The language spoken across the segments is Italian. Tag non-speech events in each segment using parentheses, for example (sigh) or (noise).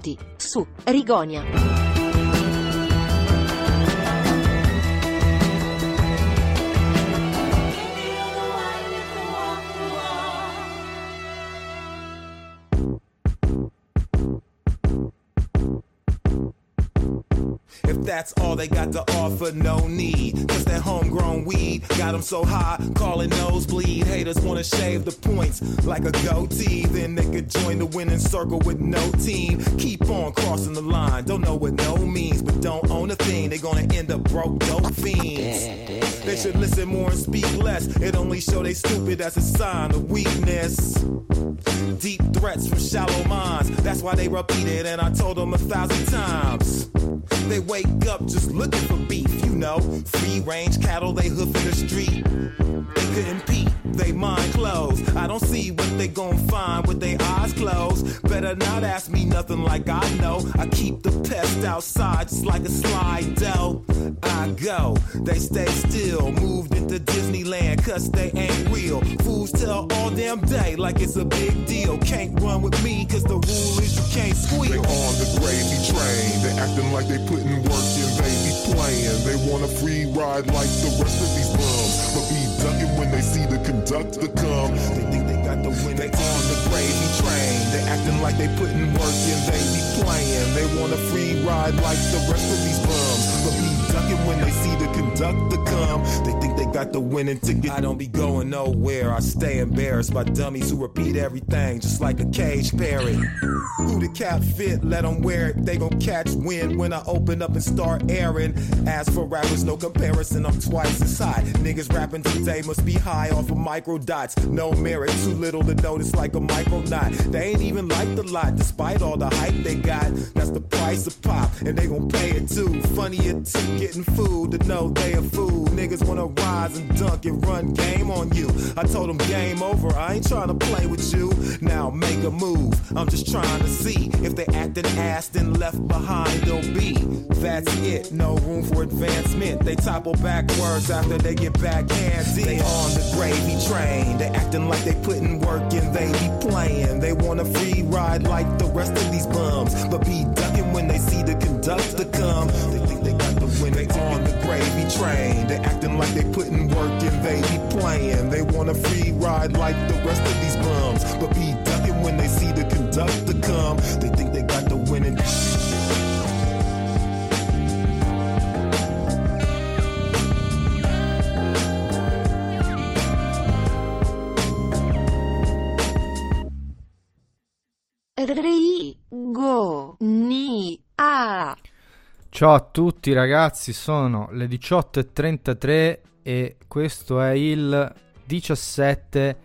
Benvenuti su Rigonia. That's all they got to offer, no need. Cause that homegrown weed got them so high, calling nosebleed. Haters wanna shave the points like a goatee. Then they could join the winning circle with no team. Keep on crossing the line, don't know what no means, but don't own a thing. They gonna end up broke, dope fiends. They should listen more and speak less. It only show they stupid as a sign of weakness. Deep threats from shallow minds, that's why they repeat it, and I told them a thousand times. They wake up just looking for beef, know. Free range cattle, they hoof in the street. They couldn't beat, they mind closed. I don't see what they gon' find with their eyes closed. Better not ask me nothing like I know. I keep the pest outside just like a slide dough. I go, they stay still, moved into Disneyland, cause they ain't real. Fools tell all damn day like it's a big deal. Can't run with me, cause the rule is you can't squeal. They on the gravy train, they acting like they putting work they be playing. They want a free ride like the rest of these bums, but be ducking when they see the conductor come. They think they got the win, they on the gravy train. They acting like they putting work in, they be playing. They want a free ride like the rest of these bums, but be ducking when they see the conductor come. They think they got the winning ticket. I don't be going nowhere. I stay embarrassed by dummies who repeat everything just like a cage parrot. Who the cap fit? Let them wear it. They gon' catch wind when I open up and start airing. As for rappers, no comparison. I'm twice as high. Niggas rapping today must be high off of micro dots. No merit, too little to notice like a micro knot. They ain't even like the lot, despite all the hype they got. That's the price of pop, and they gon' pay it too. Funny it took getting food to know they a fool. Niggas wanna rise and dunk and run game on you. I told them game over, I ain't trying to play with you. Now make a move, I'm just trying to see if they acting ass then left behind they'll be. That's it, no room for advancement. They topple backwards after they get backhanded. They on the gravy train, they acting like they putting work in, they be playing. They want a free ride like the rest of these bums, but be ducking when they see the conductor come. They think they got the win, they on the gravy train. They acting like they putting work in, they be playing. They want a free ride like the rest of these bums, but be ducking when they see the conductor come. They think they got the winning. Rigonia. Ciao a tutti ragazzi, sono le 18.33 e questo è il 17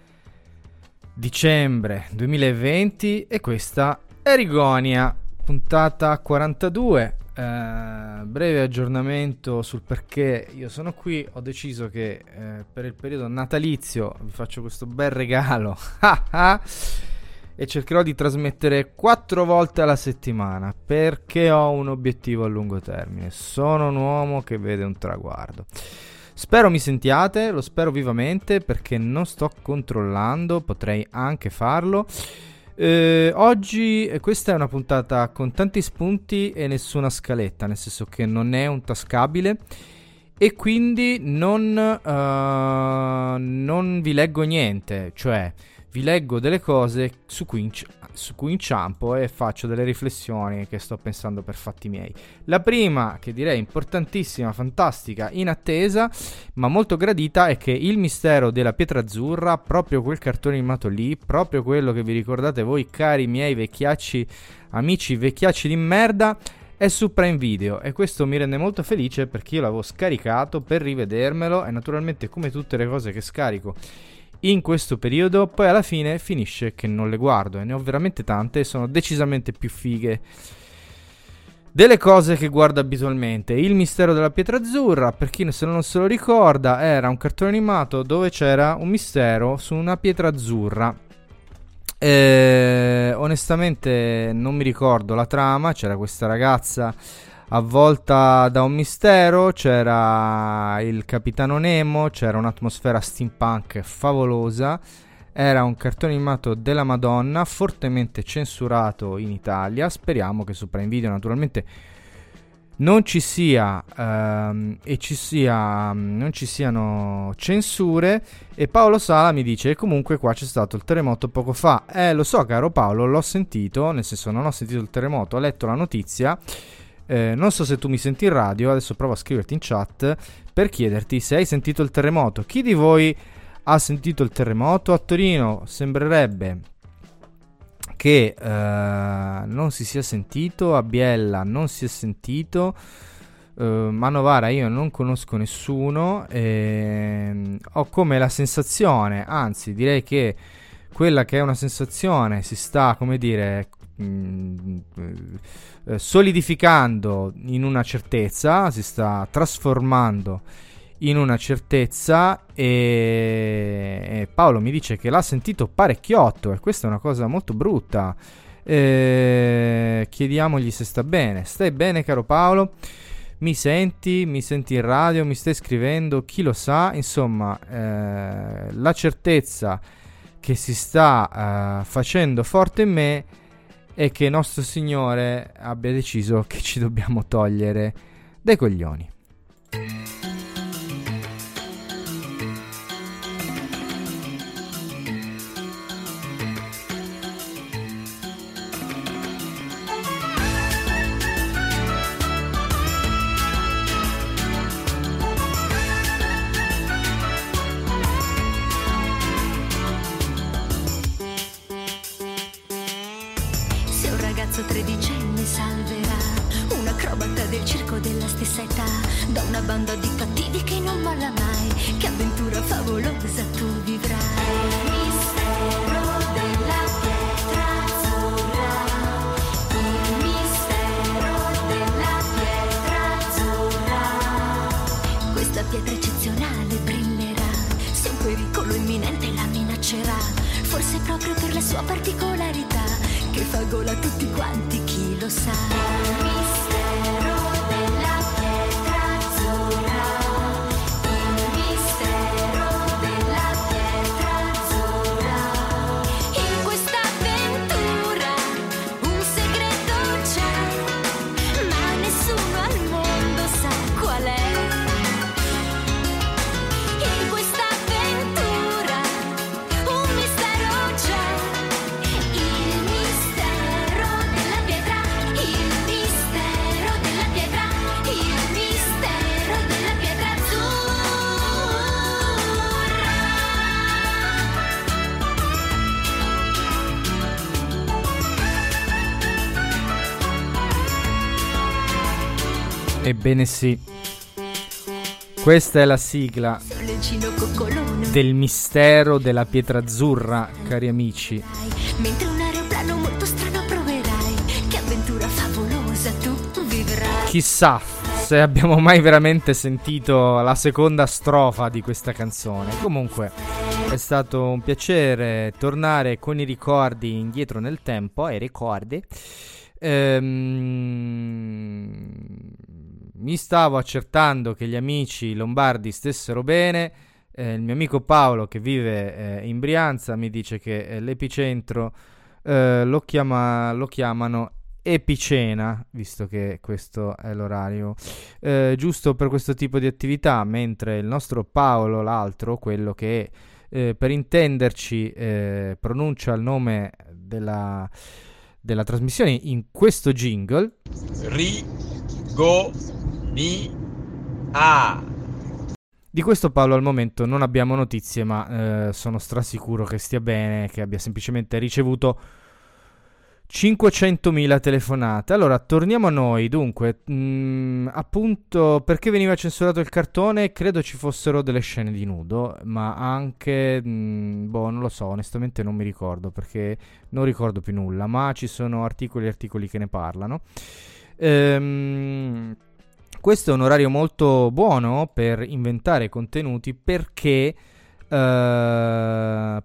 dicembre 2020 e questa è Rigonia, puntata 42. Eh, breve aggiornamento sul perché io sono qui. Ho deciso che eh, per il periodo natalizio vi faccio questo bel regalo. (laughs) e cercherò di trasmettere quattro volte alla settimana perché ho un obiettivo a lungo termine. Sono un uomo che vede un traguardo. Spero mi sentiate, lo spero vivamente perché non sto controllando, potrei anche farlo. Eh, oggi questa è una puntata con tanti spunti e nessuna scaletta, nel senso che non è un tascabile e quindi non, uh, non vi leggo niente, cioè vi leggo delle cose su cui, inci- su cui, inciampo e faccio delle riflessioni che sto pensando per fatti miei. La prima, che direi importantissima, fantastica, in attesa, ma molto gradita, è che Il mistero della pietra azzurra, proprio quel cartone animato lì, proprio quello che vi ricordate voi, cari miei vecchiacci, amici vecchiacci di merda, è su Prime Video e questo mi rende molto felice perché io l'avevo scaricato per rivedermelo e naturalmente come tutte le cose che scarico in questo periodo, poi alla fine finisce che non le guardo e ne ho veramente tante e sono decisamente più fighe delle cose che guardo abitualmente. Il mistero della pietra azzurra, per chi se non se lo ricorda, era un cartone animato dove c'era un mistero su una pietra azzurra. E, onestamente non mi ricordo la trama, c'era questa ragazza avvolta da un mistero, c'era il capitano Nemo, c'era un'atmosfera steampunk favolosa. Era un cartone animato della Madonna, fortemente censurato in Italia. Speriamo che su Prime Video naturalmente non ci sia ehm, e ci sia non ci siano censure e Paolo Sala mi dice che comunque qua c'è stato il terremoto poco fa eh lo so caro Paolo l'ho sentito nel senso non ho sentito il terremoto ho letto la notizia eh, non so se tu mi senti in radio adesso provo a scriverti in chat per chiederti se hai sentito il terremoto. Chi di voi ha sentito il terremoto? A Torino sembrerebbe che eh, non si sia sentito, a Biella non si è sentito, eh, Manovara io non conosco nessuno, e ho come la sensazione, anzi direi che quella che è una sensazione si sta, come dire, mh, mm, eh, solidificando in una certezza, si sta trasformando in una certezza e, Paolo mi dice che l'ha sentito parecchiotto e questa è una cosa molto brutta. E chiediamogli se sta bene. Stai bene caro Paolo? Mi senti? Mi senti in radio? Mi stai scrivendo? Chi lo sa? Insomma, eh, la certezza che si sta eh, facendo forte in me è che nostro Signore abbia deciso che ci dobbiamo togliere dai coglioni. Ebbene sì. Questa è la sigla del mistero della pietra azzurra, cari amici. Mentre un aeroplano molto strano proverai, che avventura favolosa tu vivrai. Chissà se abbiamo mai veramente sentito la seconda strofa di questa canzone. Comunque è stato un piacere tornare con i ricordi indietro nel tempo, ai ricordi. Ehm mi stavo accertando che gli amici lombardi stessero bene. Eh, il mio amico Paolo, che vive eh, in Brianza, mi dice che eh, l'epicentro eh, lo, chiama, lo, chiamano Epicena, visto che questo è l'orario eh, giusto per questo tipo di attività, mentre il nostro Paolo, l'altro, quello che eh, per intenderci pronuncia il nome della, della trasmissione in questo jingle. Rigo B A di questo Paolo al momento non abbiamo notizie, ma eh, sono strasicuro che stia bene, che abbia semplicemente ricevuto 500.000 telefonate. Allora, torniamo a noi. Dunque, mh, mm, appunto, perché veniva censurato il cartone? Credo ci fossero delle scene di nudo, ma anche, mh, mm, boh, non lo so, onestamente non mi ricordo, perché non ricordo più nulla, ma ci sono articoli e articoli che ne parlano. Ehm questo è un orario molto buono per inventare contenuti perché, uh,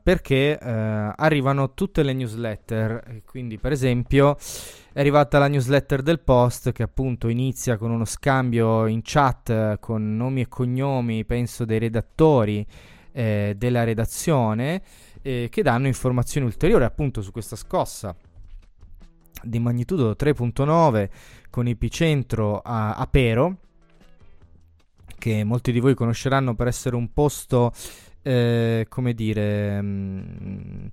perché uh, arrivano tutte le newsletter. Quindi, per esempio, è arrivata la newsletter del post che appunto inizia con uno scambio in chat con nomi e cognomi, penso, dei redattori eh, della redazione eh, che danno informazioni ulteriori appunto su questa scossa di magnitudo 3.9 con epicentro a, a Pero che molti di voi conosceranno per essere un posto eh, come dire, mh, mm,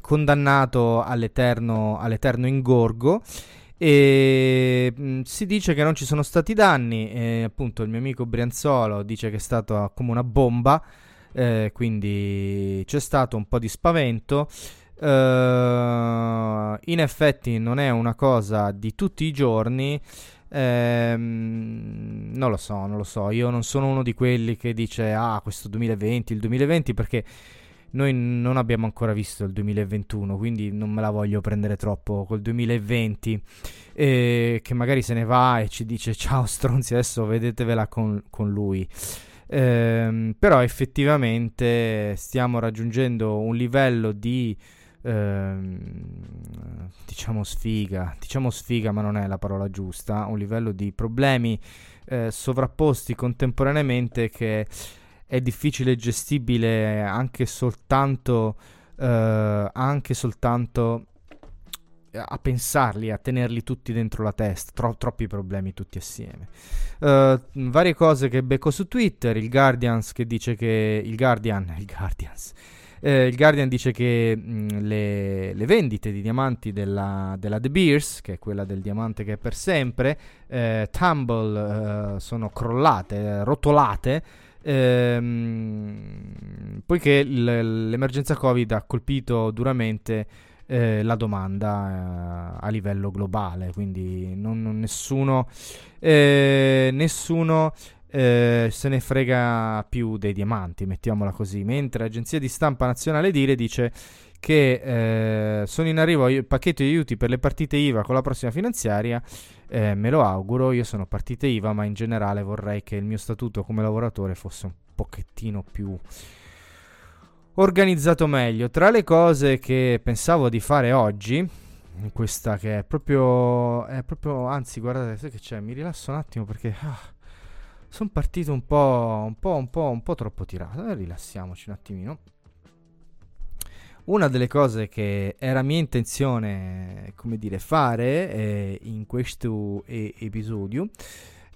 condannato all'eterno, all'eterno ingorgo. E mm, si dice che non ci sono stati danni. E, appunto, il mio amico Brianzolo dice che è stato come una bomba. Eh, quindi c'è stato un po' di spavento. Uh, in effetti non è una cosa di tutti i giorni. Ehm, non lo so, non lo so. Io non sono uno di quelli che dice ah, questo 2020, il 2020, perché noi non abbiamo ancora visto il 2021, quindi non me la voglio prendere troppo col 2020, eh, che magari se ne va e ci dice ciao stronzi, adesso vedetevela con, con lui. Eh, però effettivamente stiamo raggiungendo un livello di ehm, diciamo sfiga, diciamo sfiga ma non è la parola giusta, un livello di problemi eh, sovrapposti contemporaneamente che è difficile gestibile anche soltanto, eh, anche soltanto a pensarli, a tenerli tutti dentro la testa, tro- troppi problemi tutti assieme. Uh, varie cose che becco su Twitter, il Guardians che dice che il Guardian, (laughs) il Guardians eh, il Guardian dice che mh, mm, le, le, vendite di diamanti della, della, The Beers, che è quella del diamante che è per sempre, eh, Tumble, eh, sono crollate, rotolate, ehm, poiché l- l'emergenza Covid ha colpito duramente eh, la domanda eh, a livello globale, quindi non, non nessuno, eh, nessuno eh, se ne frega più dei diamanti, mettiamola così. Mentre l'agenzia di stampa nazionale Dire dice che eh, sono in arrivo il pacchetto di aiuti per le partite IVA con la prossima finanziaria. Eh, me lo auguro, io sono partite IVA, ma in generale vorrei che il mio statuto come lavoratore fosse un pochettino più organizzato meglio. Tra le cose che pensavo di fare oggi, questa che è proprio, è proprio anzi, guardate, sai che c'è? Mi rilasso un attimo perché. Ah, sono partito un po', un po', un po', un po' troppo tirato. Eh, rilassiamoci un attimino. Una delle cose che era mia intenzione, come dire, fare eh, in questo e- episodio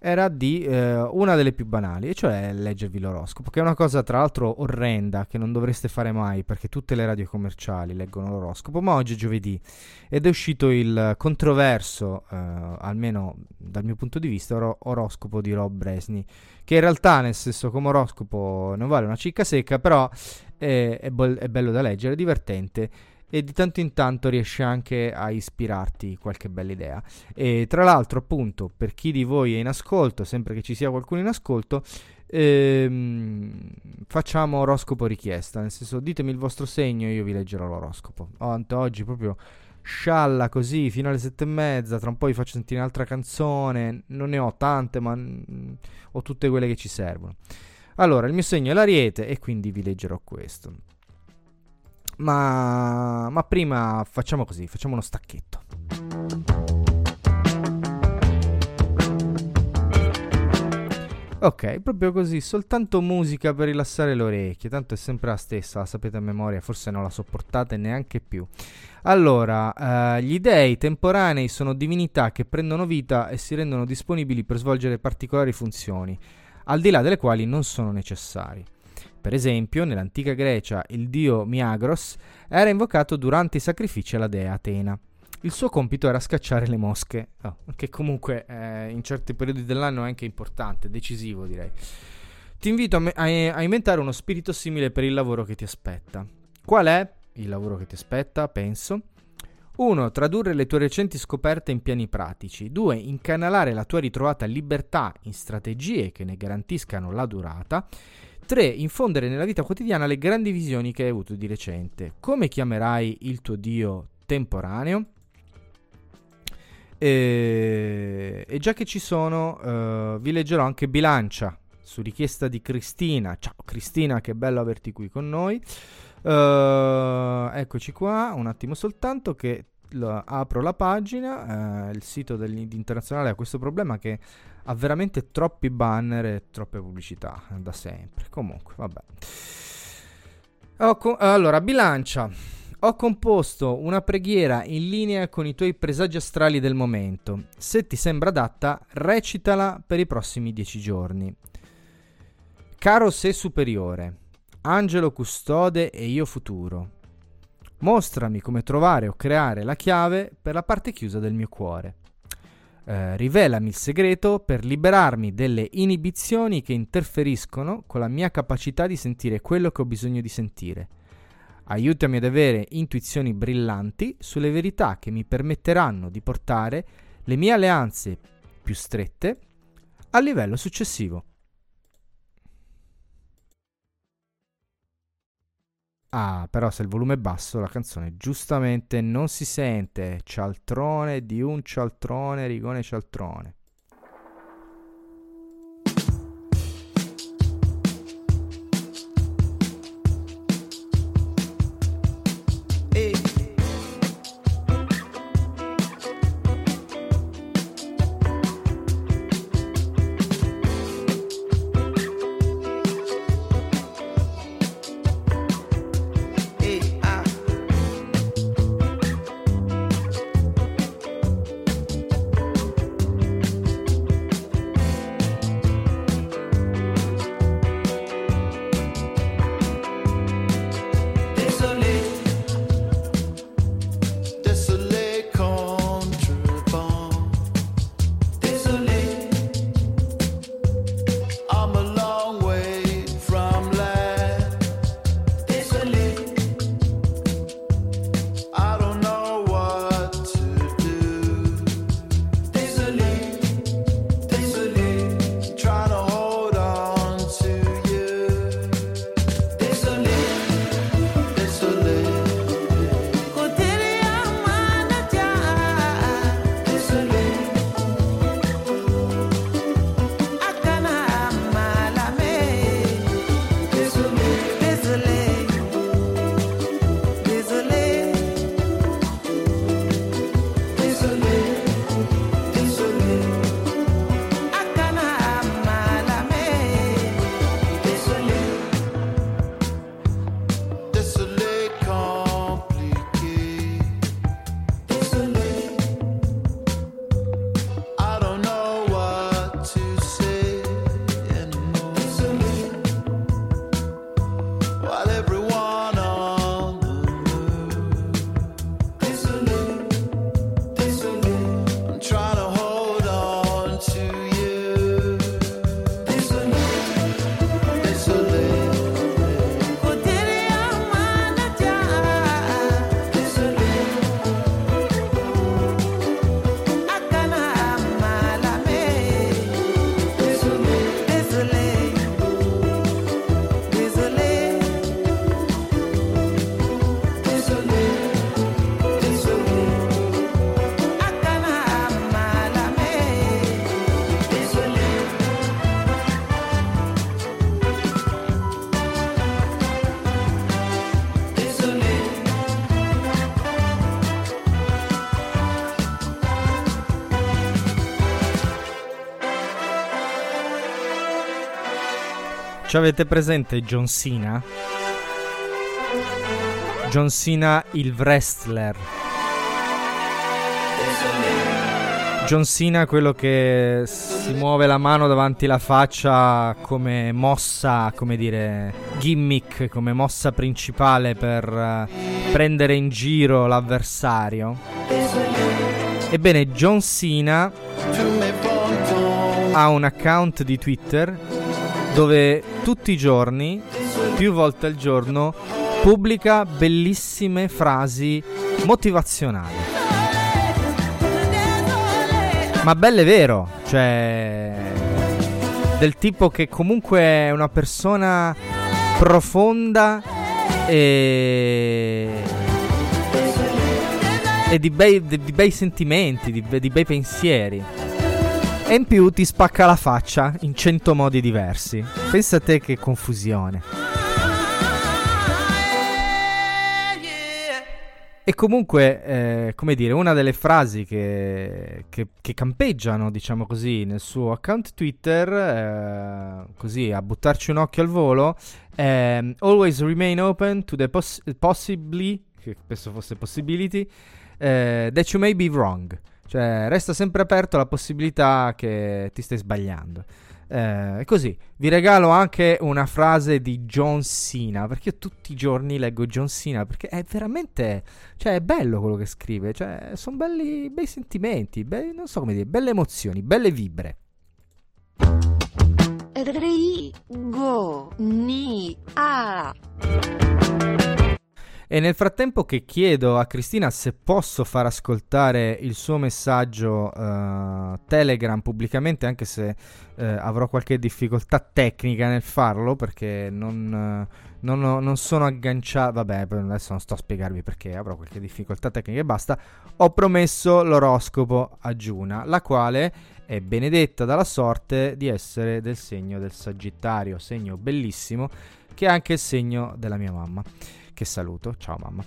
era di eh, una delle più banali, e cioè leggervi l'oroscopo, che è una cosa tra l'altro orrenda che non dovreste fare mai perché tutte le radio commerciali leggono l'oroscopo, ma oggi è giovedì ed è uscito il controverso, eh, almeno dal mio punto di vista, or- oroscopo di Rob Bresni, che in realtà nel senso come oroscopo non vale una cicca secca, però è, è, bo- è bello da leggere, è divertente e di tanto in tanto riesce anche a ispirarti qualche bella idea. E tra l'altro, appunto, per chi di voi è in ascolto, sempre che ci sia qualcuno in ascolto, ehm, facciamo oroscopo richiesta, nel senso ditemi il vostro segno e io vi leggerò l'oroscopo. Oh, oggi proprio scialla così fino alle sette e mezza, tra un po' vi faccio sentire un'altra canzone, non ne ho tante, ma ho tutte quelle che ci servono. Allora, il mio segno è l'ariete e quindi vi leggerò questo. Ma, ma prima facciamo così, facciamo uno stacchetto. Ok, proprio così, soltanto musica per rilassare le orecchie, tanto è sempre la stessa, la sapete a memoria, forse non la sopportate neanche più. Allora, eh, gli dei temporanei sono divinità che prendono vita e si rendono disponibili per svolgere particolari funzioni, al di là delle quali non sono necessari. Per esempio, nell'antica Grecia il dio Miagros era invocato durante i sacrifici alla dea Atena. Il suo compito era scacciare le mosche, oh, che comunque eh, in certi periodi dell'anno è anche importante, decisivo direi. Ti invito a, me- a, inventare uno spirito simile per il lavoro che ti aspetta. Qual è il lavoro che ti aspetta? Penso. 1. Tradurre le tue recenti scoperte in piani pratici. 2. Incanalare la tua ritrovata libertà in strategie che ne garantiscano la durata. 3. Infondere nella vita quotidiana le grandi visioni che hai avuto di recente. Come chiamerai il tuo Dio temporaneo? E, e già che ci sono, uh, vi leggerò anche Bilancia su richiesta di Cristina. Ciao Cristina, che bello averti qui con noi. Uh, eccoci qua, un attimo soltanto che apro la pagina. Uh, il sito dell'internazionale ha questo problema che ha veramente troppi banner e troppe pubblicità da sempre. Comunque, vabbè. Co- allora, bilancia. Ho composto una preghiera in linea con i tuoi presagi astrali del momento. Se ti sembra adatta, recitala per i prossimi dieci giorni. Caro sé superiore, angelo custode e io futuro, mostrami come trovare o creare la chiave per la parte chiusa del mio cuore. Eh, rivelami il segreto per liberarmi delle inibizioni che interferiscono con la mia capacità di sentire quello che ho bisogno di sentire. Aiutami ad avere intuizioni brillanti sulle verità che mi permetteranno di portare le mie alleanze più strette al livello successivo. Ah, però se il volume è basso la canzone giustamente non si sente. Cialtrone di un cialtrone, rigone cialtrone. Ci avete presente John Cena? John Cena il wrestler. John Cena quello che si muove la mano davanti alla faccia come mossa, come dire, gimmick, come mossa principale per uh, prendere in giro l'avversario. Ebbene, John Cena ha un account di Twitter dove tutti i giorni, più volte al giorno, pubblica bellissime frasi motivazionali. Ma belle vero, cioè del tipo che comunque è una persona profonda e e di bei, di, di bei sentimenti, di, di bei pensieri. E in più ti spacca la faccia in cento modi diversi. Pensa a te che confusione. E comunque, eh, come dire, una delle frasi che, che, che, campeggiano, diciamo così, nel suo account Twitter, eh, così a buttarci un occhio al volo, è Always remain open to the poss- possibly, che penso fosse possibility, eh, that you may be wrong. Cioè, resta sempre aperto la possibilità che ti stai sbagliando. Eh, così, vi regalo anche una frase di John Cena, perché io tutti i giorni leggo John Cena, perché è veramente, cioè è bello quello che scrive, cioè sono belli, bei sentimenti, bei, non so come dire, belle emozioni, belle vibre. Rigo ni a e nel frattempo che chiedo a Cristina se posso far ascoltare il suo messaggio uh, Telegram pubblicamente, anche se uh, avrò qualche difficoltà tecnica nel farlo, perché non, uh, non, ho, non, sono agganciato. Vabbè, adesso non sto a spiegarvi perché avrò qualche difficoltà tecnica e basta. Ho promesso l'oroscopo a Giuna, la quale è benedetta dalla sorte di essere del segno del Sagittario, segno bellissimo, che è anche il segno della mia mamma che saluto. Ciao mamma.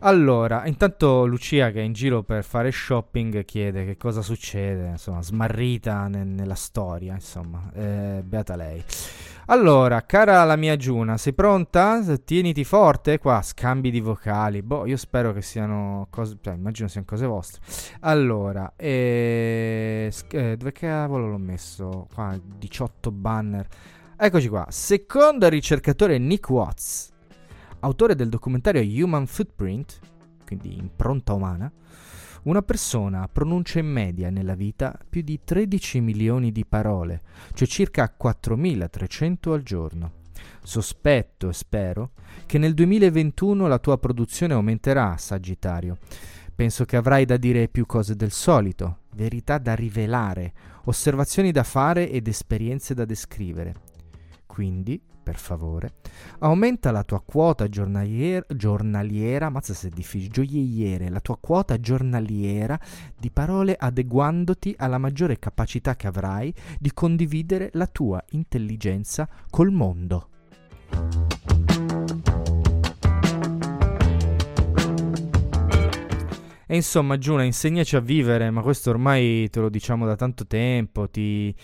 Allora, intanto Lucia che è in giro per fare shopping chiede che cosa succede, insomma, smarrita ne- nella storia, insomma, eh, beata lei. Allora, cara la mia Giuna, sei pronta? Tieniti forte qua, scambi di vocali. Boh, io spero che siano cose, cioè, immagino siano cose vostre. Allora, eh, eh, dove cavolo l'ho messo? Qua, 18 banner. Eccoci qua. Secondo il ricercatore Nick Watts, autore del documentario Human Footprint, quindi impronta umana, una persona pronuncia in media nella vita più di 13 milioni di parole, cioè circa 4.300 al giorno. Sospetto e spero che nel 2021 la tua produzione aumenterà, Sagittario. Penso che avrai da dire più cose del solito, verità da rivelare, osservazioni da fare ed esperienze da descrivere. Quindi per favore, aumenta la tua quota giornaliera, giornaliera mazza se è difficile, gioielliere, la tua quota giornaliera di parole adeguandoti alla maggiore capacità che avrai di condividere la tua intelligenza col mondo. E insomma, Giuna, insegnaci a vivere, ma questo ormai te lo diciamo da tanto tempo, ti,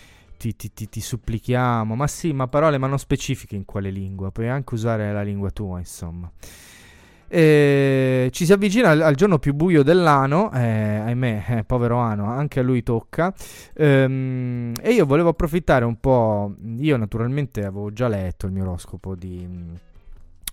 ti, ti, ti, ti, supplichiamo, ma sì, ma parole ma non specifiche in quale lingua, puoi anche usare la lingua tua, insomma. E ci si avvicina al, al, giorno più buio dell'anno, eh, ahimè, eh, povero Ano, anche a lui tocca. Ehm, e io volevo approfittare un po'. Io, naturalmente, avevo già letto il mio oroscopo di,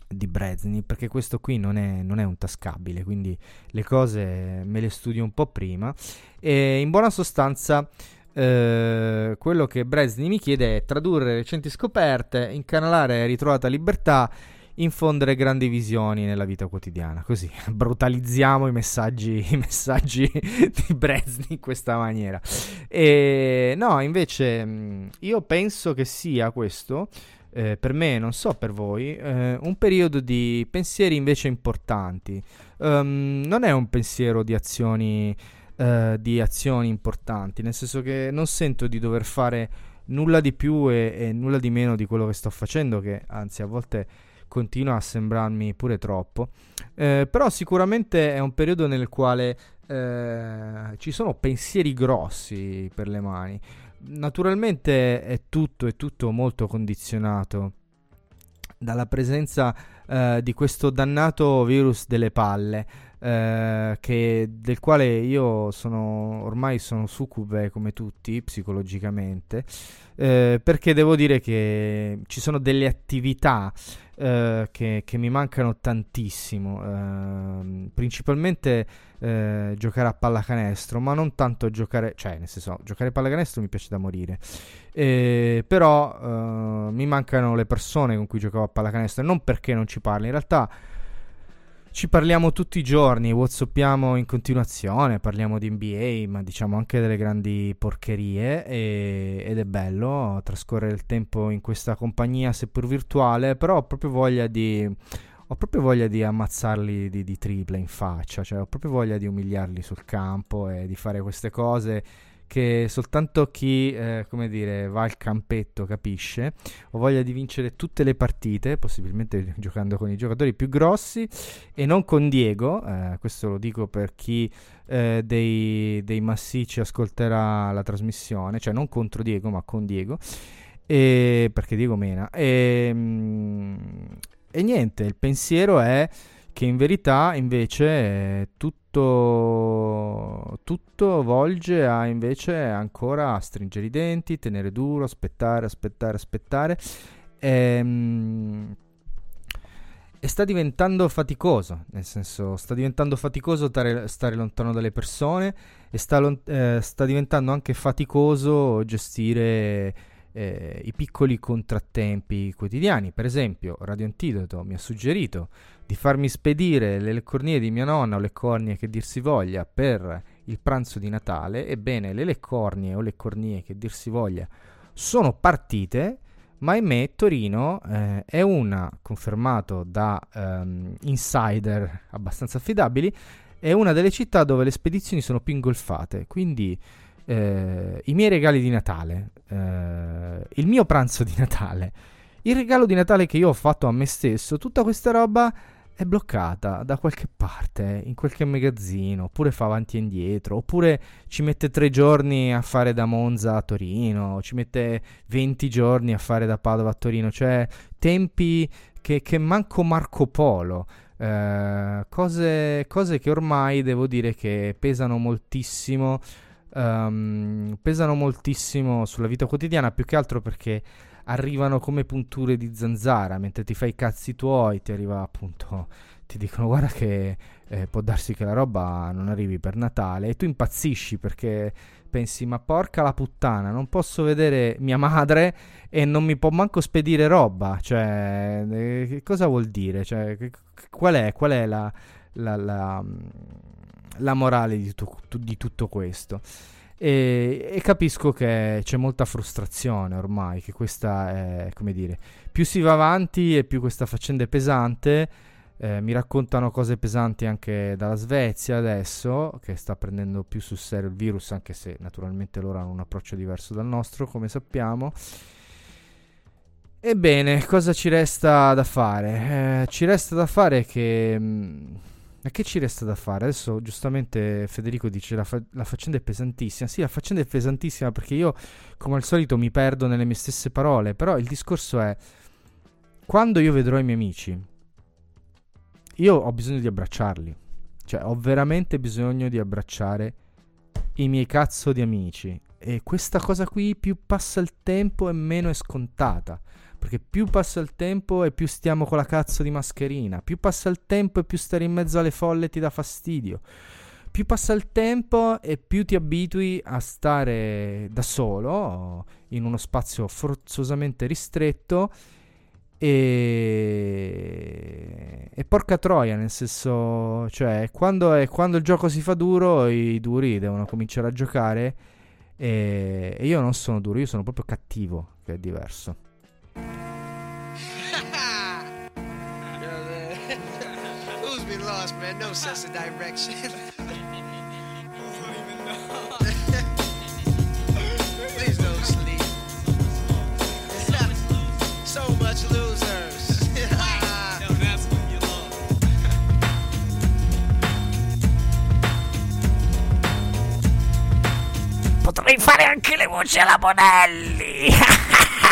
di Brezny, perché questo qui non è, non è, un tascabile, quindi le cose me le studio un po' prima. E in buona sostanza. Eh, quello che Bresni mi chiede è tradurre recenti scoperte, incanalare ritrovata libertà, infondere grandi visioni nella vita quotidiana. Così (laughs) brutalizziamo i messaggi, (laughs) i messaggi di Bresni in questa maniera. E no, invece mm, io penso che sia questo. Eh, per me, non so per voi, eh, un periodo di pensieri invece importanti. Um, non è un pensiero di azioni eh, di azioni importanti, nel senso che non sento di dover fare nulla di più e, e, nulla di meno di quello che sto facendo, che anzi a volte continua a sembrarmi pure troppo. Eh, però sicuramente è un periodo nel quale eh, ci sono pensieri grossi per le mani. Naturalmente è tutto, è tutto molto condizionato dalla presenza eh, di questo dannato virus delle palle eh, che, del quale io sono ormai sono succube come tutti psicologicamente eh, perché devo dire che ci sono delle attività eh, che, che, mi mancano tantissimo. Ehm, principalmente eh, giocare a pallacanestro ma non tanto giocare cioè nel senso giocare a pallacanestro mi piace da morire. Eh, però mi mancano le persone con cui giocavo a pallacanestro non perché non ci parli in realtà ci parliamo tutti i giorni, whatsappiamo in continuazione, parliamo di NBA, ma diciamo anche delle grandi porcherie e, ed è bello trascorrere il tempo in questa compagnia seppur virtuale, però ho proprio voglia di, proprio voglia di ammazzarli di, di triple in faccia, cioè ho proprio voglia di umiliarli sul campo e di fare queste cose che soltanto chi, eh, come dire, va al campetto capisce. Ho voglia di vincere tutte le partite, possibilmente giocando con i giocatori più grossi e non con Diego. Eh, questo lo dico per chi eh, dei, dei massicci ascolterà la trasmissione, cioè non contro Diego, ma con Diego. E, perché Diego mena. E, mm, e niente, il pensiero è che in verità invece tutto, tutto volge a invece ancora stringere i denti, tenere duro, aspettare, aspettare, aspettare. E, ehm, e sta diventando faticoso, nel senso sta diventando faticoso stare, stare lontano dalle persone e sta, eh, sta diventando anche faticoso gestire eh, i piccoli contrattempi quotidiani. Per esempio, Radio Antidoto mi ha suggerito di farmi spedire le cornie di mia nonna o le cornie che dir si voglia per il pranzo di Natale. Ebbene, le cornie o le cornie che dir si voglia sono partite, ma ahimè Torino eh, è una, confermato da um, insider abbastanza affidabili, è una delle città dove le spedizioni sono più ingolfate, quindi eh, i miei regali di Natale, eh, il mio pranzo di Natale, il regalo di Natale che io ho fatto a me stesso, tutta questa roba è bloccata da qualche parte, in qualche magazzino, oppure fa avanti e indietro, oppure ci mette tre giorni a fare da Monza a Torino, ci mette 20 giorni a fare da Padova a Torino, cioè tempi che, che manco Marco Polo. Eh, cose, cose che ormai devo dire che pesano moltissimo, um, pesano moltissimo sulla vita quotidiana, più che altro perché arrivano come punture di zanzara, mentre ti fai i cazzi tuoi, ti arriva appunto, ti dicono guarda che eh, può darsi che la roba non arrivi per Natale e tu impazzisci perché pensi ma porca la puttana, non posso vedere mia madre e non mi può manco spedire roba, cioè eh, cosa vuol dire? Cioè, qual è, qual è la, la, la, la morale di, tu, di tutto questo? E, e, capisco che c'è molta frustrazione ormai, che questa è, come dire, più si va avanti e più questa faccenda è pesante. Eh, mi raccontano cose pesanti anche dalla Svezia adesso, che sta prendendo più sul serio il virus, anche se naturalmente loro hanno un approccio diverso dal nostro, come sappiamo. Ebbene, cosa ci resta da fare? Eh, ci resta da fare che... Mh, mm, ma che ci resta da fare? Adesso giustamente Federico dice la, fa- la faccenda è pesantissima. Sì, la faccenda è pesantissima perché io come al solito mi perdo nelle mie stesse parole, però il discorso è quando io vedrò i miei amici, io ho bisogno di abbracciarli. Cioè, ho veramente bisogno di abbracciare i miei cazzo di amici. E questa cosa qui, più passa il tempo e meno è scontata. Perché più passa il tempo e più stiamo con la cazzo di mascherina. Più passa il tempo e più stare in mezzo alle folle ti dà fastidio. Più passa il tempo e più ti abitui a stare da solo in uno spazio forzosamente ristretto. E... e, porca troia, nel senso, cioè, quando, è, quando il gioco si fa duro, i duri devono cominciare a giocare. E, e io non sono duro, io sono proprio cattivo, che è diverso. Lost, man? No sense of direction. (laughs) Please don't sleep. so much losers. Potrei fare anche le voci alla Bonelli. (laughs)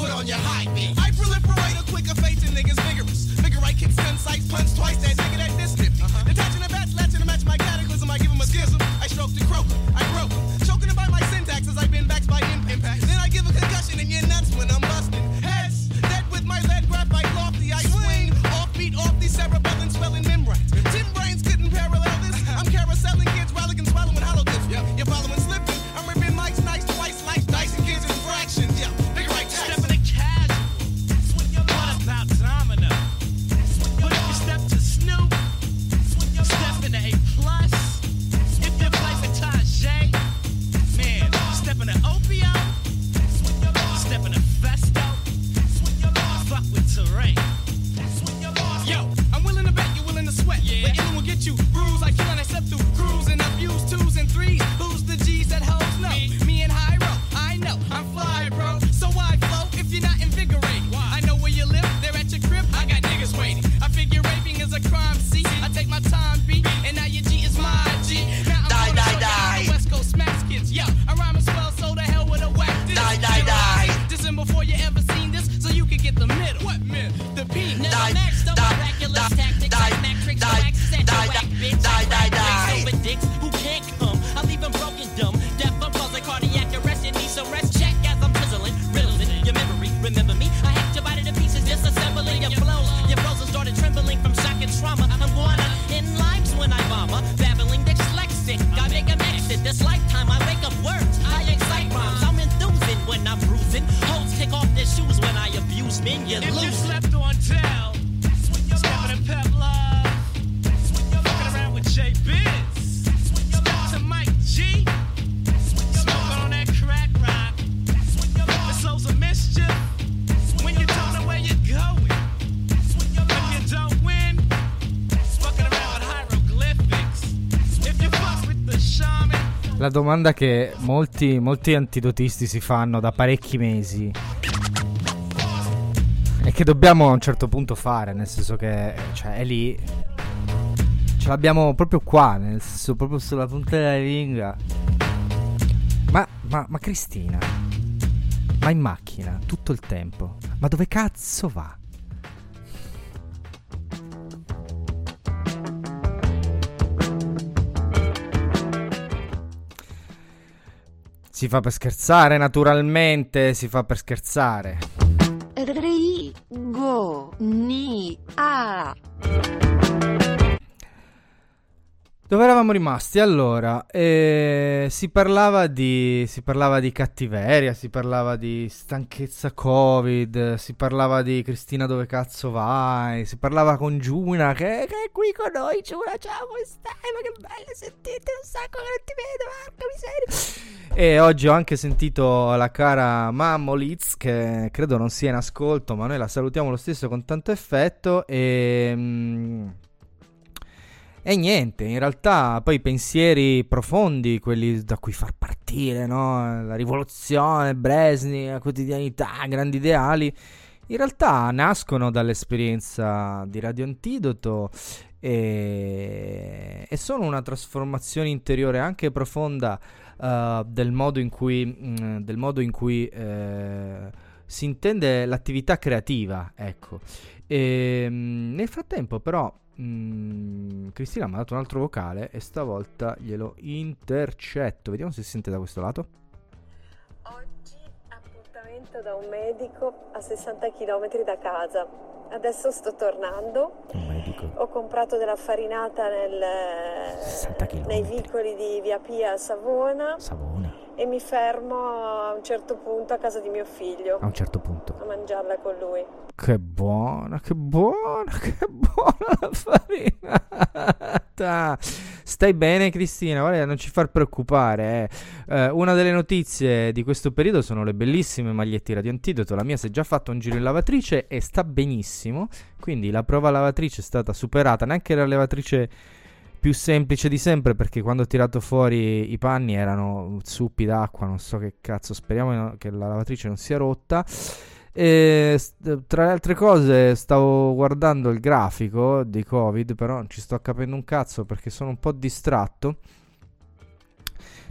Put on your high beat. I proliferate a quicker face and niggas vigorous. Figure I kick gun sights, punch twice, that nigga that this 50. Uh-huh. Detaching the bats, latching to match my cataclysm. I give him a schism. I stroke the croak, I broke him. Choking him by my syntax as I've been backed by impact. Then I give a concussion and you're nuts when I'm busting. Heads, dead with my lead graphite lofty. I swing, offbeat, off these cerebellum domanda che molti, molti antidotisti si fanno da parecchi mesi e che dobbiamo a un certo punto fare, nel senso che cioè, è lì, ce l'abbiamo proprio qua, nel senso proprio sulla punta della lingua. Ma, ma, ma Cristina, ma in macchina tutto il tempo, ma dove cazzo va? Si fa per scherzare, naturalmente, si fa per scherzare. Rigonia. Dove eravamo rimasti? Allora, eh, si, parlava di, si parlava di cattiveria, si parlava di stanchezza Covid, si parlava di Cristina dove cazzo vai, si parlava con Giuna che, che è qui con noi, Giuna, ciao, come stai? Ma che bello sentite un sacco che non ti vedo, porca miseria. E oggi ho anche sentito la cara Mammo Liz, che credo non sia in ascolto, ma noi la salutiamo lo stesso con tanto effetto e... mm, e niente, in realtà poi pensieri profondi, quelli da cui far partire, no? La rivoluzione, Bresni, la quotidianità, grandi ideali, in realtà nascono dall'esperienza di Radio Antidoto e, e sono una trasformazione interiore anche profonda eh, del modo in cui, mm, del modo in cui eh, si intende l'attività creativa, ecco. E, mm, nel frattempo però mm, Cristina mi ha dato un altro vocale e stavolta glielo intercetto. Vediamo se si sente da questo lato. Oggi appuntamento da un medico a 60 km da casa. Adesso sto tornando. Un medico. Ho comprato della farinata nel- 60 nei vicoli di Via Pia a Savona Savona. e mi fermo a un certo punto a casa di mio figlio A un certo punto. a mangiarla con lui. Che buona, che buona, che buona la farinata. Stai bene Cristina? Guarda, non ci far preoccupare. eh. Eh, una delle notizie di questo periodo sono le bellissime magliette Radio Antidoto. La mia si è già fatto un giro in lavatrice e sta benissimo. Quindi la prova lavatrice è stata superata. Neanche la lavatrice più semplice di sempre perché quando ho tirato fuori i panni erano zuppi d'acqua. Non so che cazzo. Speriamo che la lavatrice non sia rotta. E tra le altre cose stavo guardando il grafico di Covid, però non ci sto capendo un cazzo perché sono un po' distratto.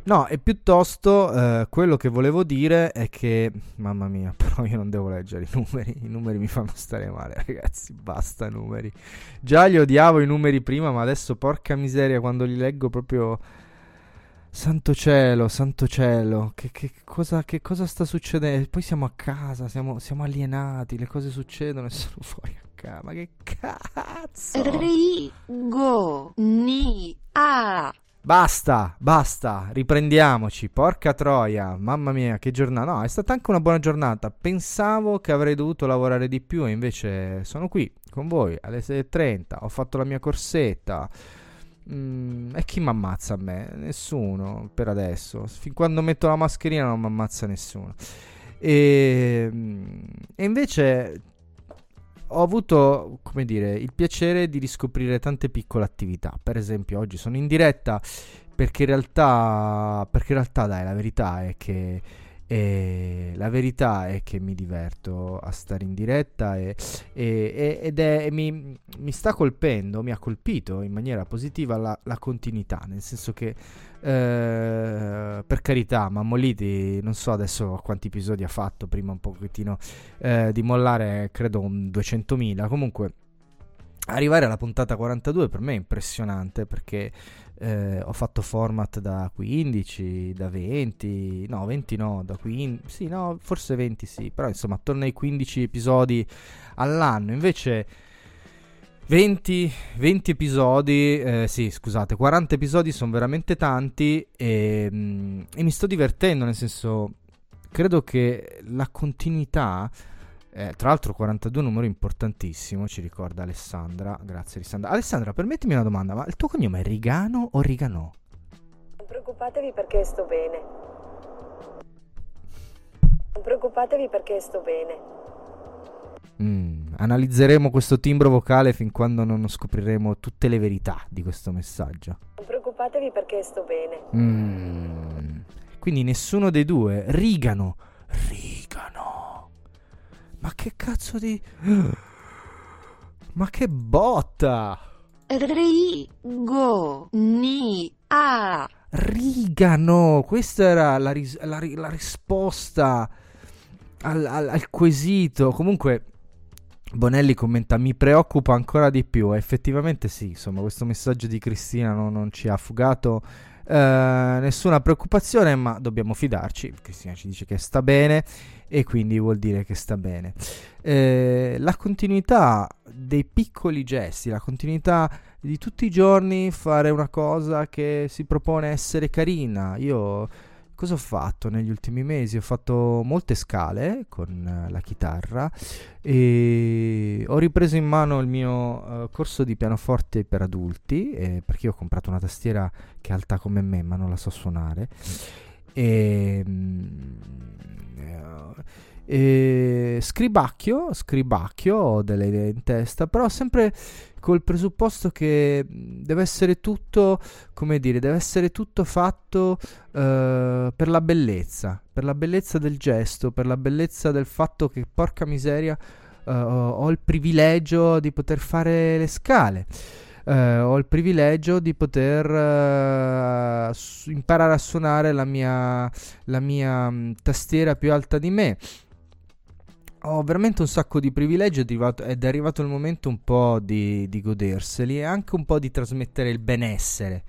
No, e piuttosto eh, quello che volevo dire è che, mamma mia, (laughs) però io non devo leggere i numeri, i numeri mi fanno stare male, ragazzi, basta numeri. Già li odiavo i numeri prima, ma adesso porca miseria quando li leggo proprio... Santo cielo, santo cielo, che, che cosa, che cosa sta succedendo? Poi siamo a casa, siamo, siamo alienati, le cose succedono e (laughs) sono fuori a casa. Ma che cazzo? Rigonia. Basta, basta, riprendiamoci. Porca troia, mamma mia, che giornata. No, è stata anche una buona giornata. Pensavo che avrei dovuto lavorare di più e invece sono qui con voi alle 6.30. Ho fatto la mia corsetta. Mm, e chi mi ammazza a me? Nessuno per adesso. Fin quando metto la mascherina non mi ammazza nessuno. E, mm, e invece ho avuto, come dire, il piacere di riscoprire tante piccole attività. Per esempio, oggi sono in diretta perché in realtà, perché in realtà dai, la verità è che e la verità è che mi diverto a stare in diretta e, e- ed è, mi, mi sta colpendo, mi ha colpito in maniera positiva la, la continuità, nel senso che eh, per carità Mammoliti non so adesso quanti episodi ha fatto prima un pochettino eh, di mollare credo un 200.000 comunque arrivare alla puntata 42 per me è impressionante perché eh, ho fatto format da 15, da 20, no 20 no, da 15, sì no, forse 20 sì, però insomma attorno ai 15 episodi all'anno, invece 20, 20 episodi, eh, sì scusate, 40 episodi sono veramente tanti e, mm, e mi sto divertendo, nel senso credo che la continuità eh, tra l'altro 42 è un numero importantissimo, ci ricorda Alessandra. Grazie Alessandra. Alessandra, permettimi una domanda, ma il tuo cognome è Rigano o Riganò? Non preoccupatevi perché sto bene. Non preoccupatevi perché sto bene. Mm, analizzeremo questo timbro vocale fin quando non scopriremo tutte le verità di questo messaggio. Non preoccupatevi perché sto bene. Mm, quindi nessuno dei due. Rigano. Rigano. Ma che cazzo di... Ma che botta! Rigo ni a Rigano, questa era la, ris- la ri- la risposta al, al- al quesito. Comunque, Bonelli commenta: Mi preoccupa ancora di più. Effettivamente, sì, insomma, questo messaggio di Cristina non, non ci ha fugato eh, nessuna preoccupazione, ma dobbiamo fidarci. Cristina ci dice che sta bene e quindi vuol dire che sta bene. Eh, la continuità dei piccoli gesti, la continuità di tutti i giorni fare una cosa che si propone essere carina. Io cosa ho fatto negli ultimi mesi? Ho fatto molte scale con eh, la chitarra e ho ripreso in mano il mio eh, corso di pianoforte per adulti eh, perché ho comprato una tastiera che è alta come me ma non la so suonare e, mm, e scribacchio, scribacchio, ho delle idee in testa, però sempre col presupposto che deve essere tutto, come dire, deve essere tutto fatto eh, per la bellezza, per la bellezza del gesto, per la bellezza del fatto che, porca miseria, eh, ho, il privilegio di poter fare le scale. Eh, ho il privilegio di poter eh, su- imparare a suonare la mia, la mia mh, tastiera più alta di me ho veramente un sacco di privilegi ed è arrivato, il momento un po' di, di goderseli e anche un po' di trasmettere il benessere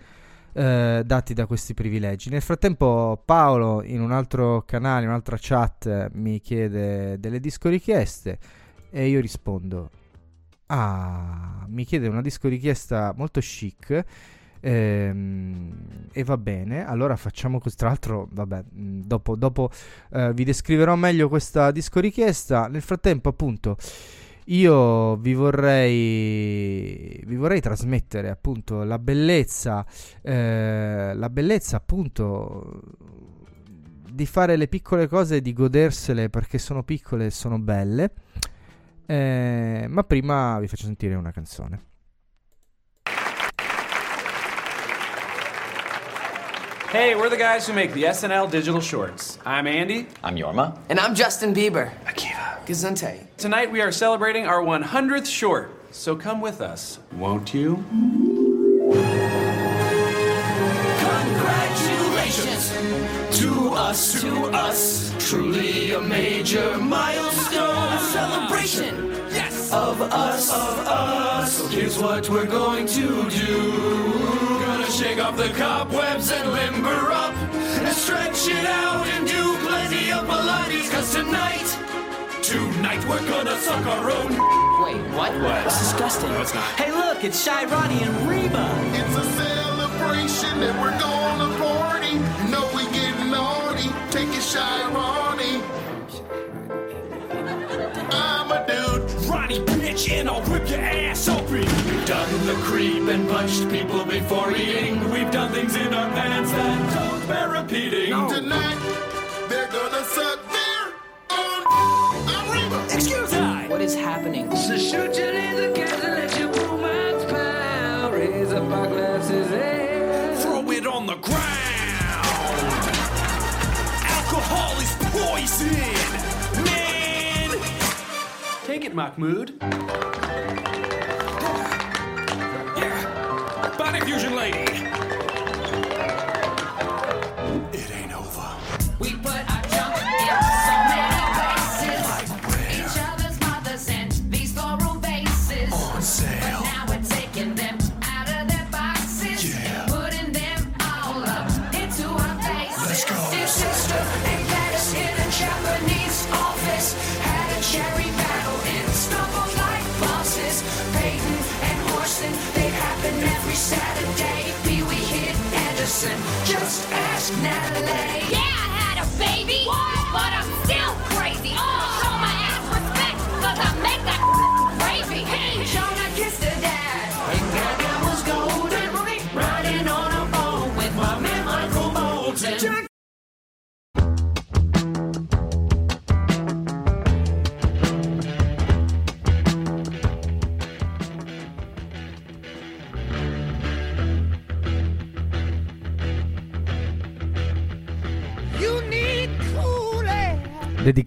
eh, dati da questi privilegi. Nel frattempo Paolo in un altro canale, in un'altra chat mi chiede delle disco richieste e io rispondo Ah, mi chiede una disco richiesta molto chic Ehm, e va bene, allora facciamo così. Tra l'altro, vabbè, mh, dopo, dopo eh, vi descriverò meglio questa disco richiesta. Nel frattempo, appunto, io vi vorrei, vi vorrei trasmettere appunto la bellezza, eh, la bellezza appunto di fare le piccole cose e di godersele perché sono piccole e sono belle. Eh, ma prima vi faccio sentire una canzone. Hey, we're the guys who make the SNL digital shorts. I'm Andy. I'm Yorma. And I'm Justin Bieber. Akiva. Gesundheit. Tonight we are celebrating our 100th short, so come with us, won't you? Congratulations to us, to us. Truly a major milestone. A celebration. Yes. Of us, of us. So here's what we're going to do. Gonna shake off the cobwebs and limber up. And stretch it out and do plenty of Pilates. Cause tonight, tonight we're gonna suck our own. Wait, what? What? That's disgusting. No, it's not. Hey, look, it's Shy Ronnie and Reba. It's a celebration and we're gonna party. You know we getting naughty. Take it shy, Ronnie. I'm a dude. Ronnie bitch and I'll rip your ass open. We've done the creep and punched people before eating. We've done things in our pants that don't bear repeating. Tonight, they're gonna suck their own. I'm Reba. Excuse I. What is happening? So shoot your laser cans and let your romance pound. Raise up our glasses and throw it on the ground. Alcohol is poison, Take it, Mahmood. Yeah. Body fusion lady.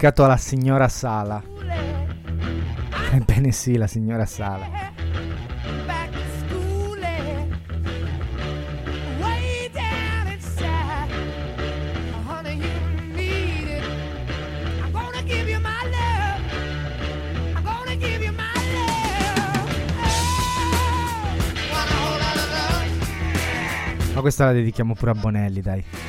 Dedicato alla signora Sala. Ebbene sì, la signora Sala. Oh. Ma questa la dedichiamo pure a Bonelli, dai.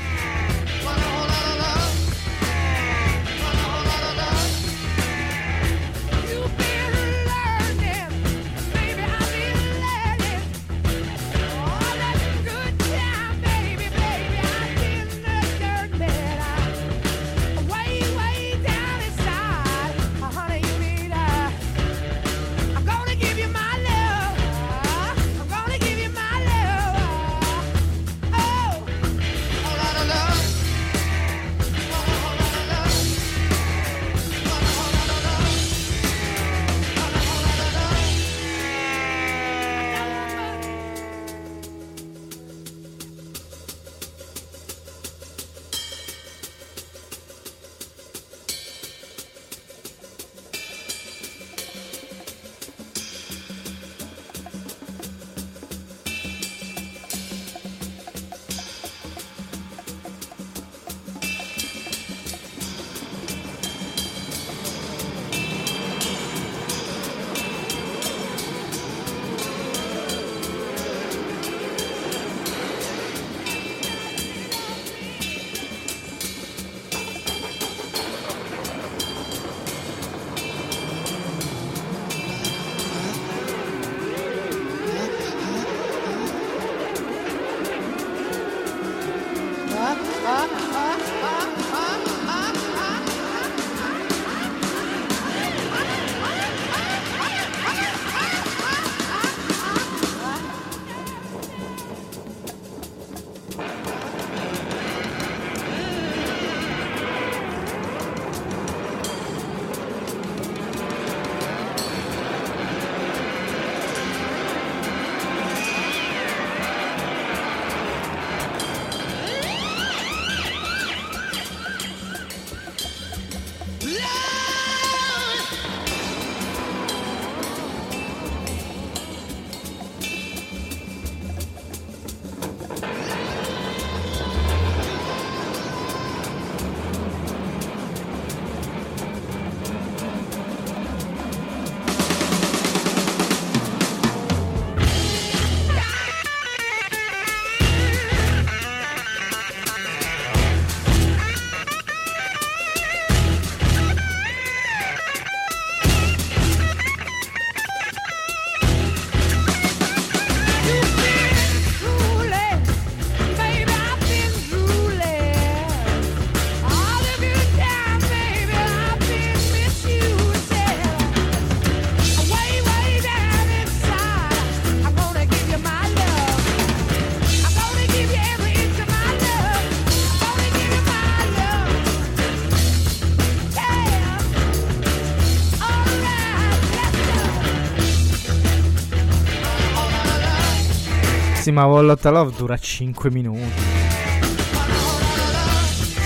Sì, ma Wall Love dura 5 minuti.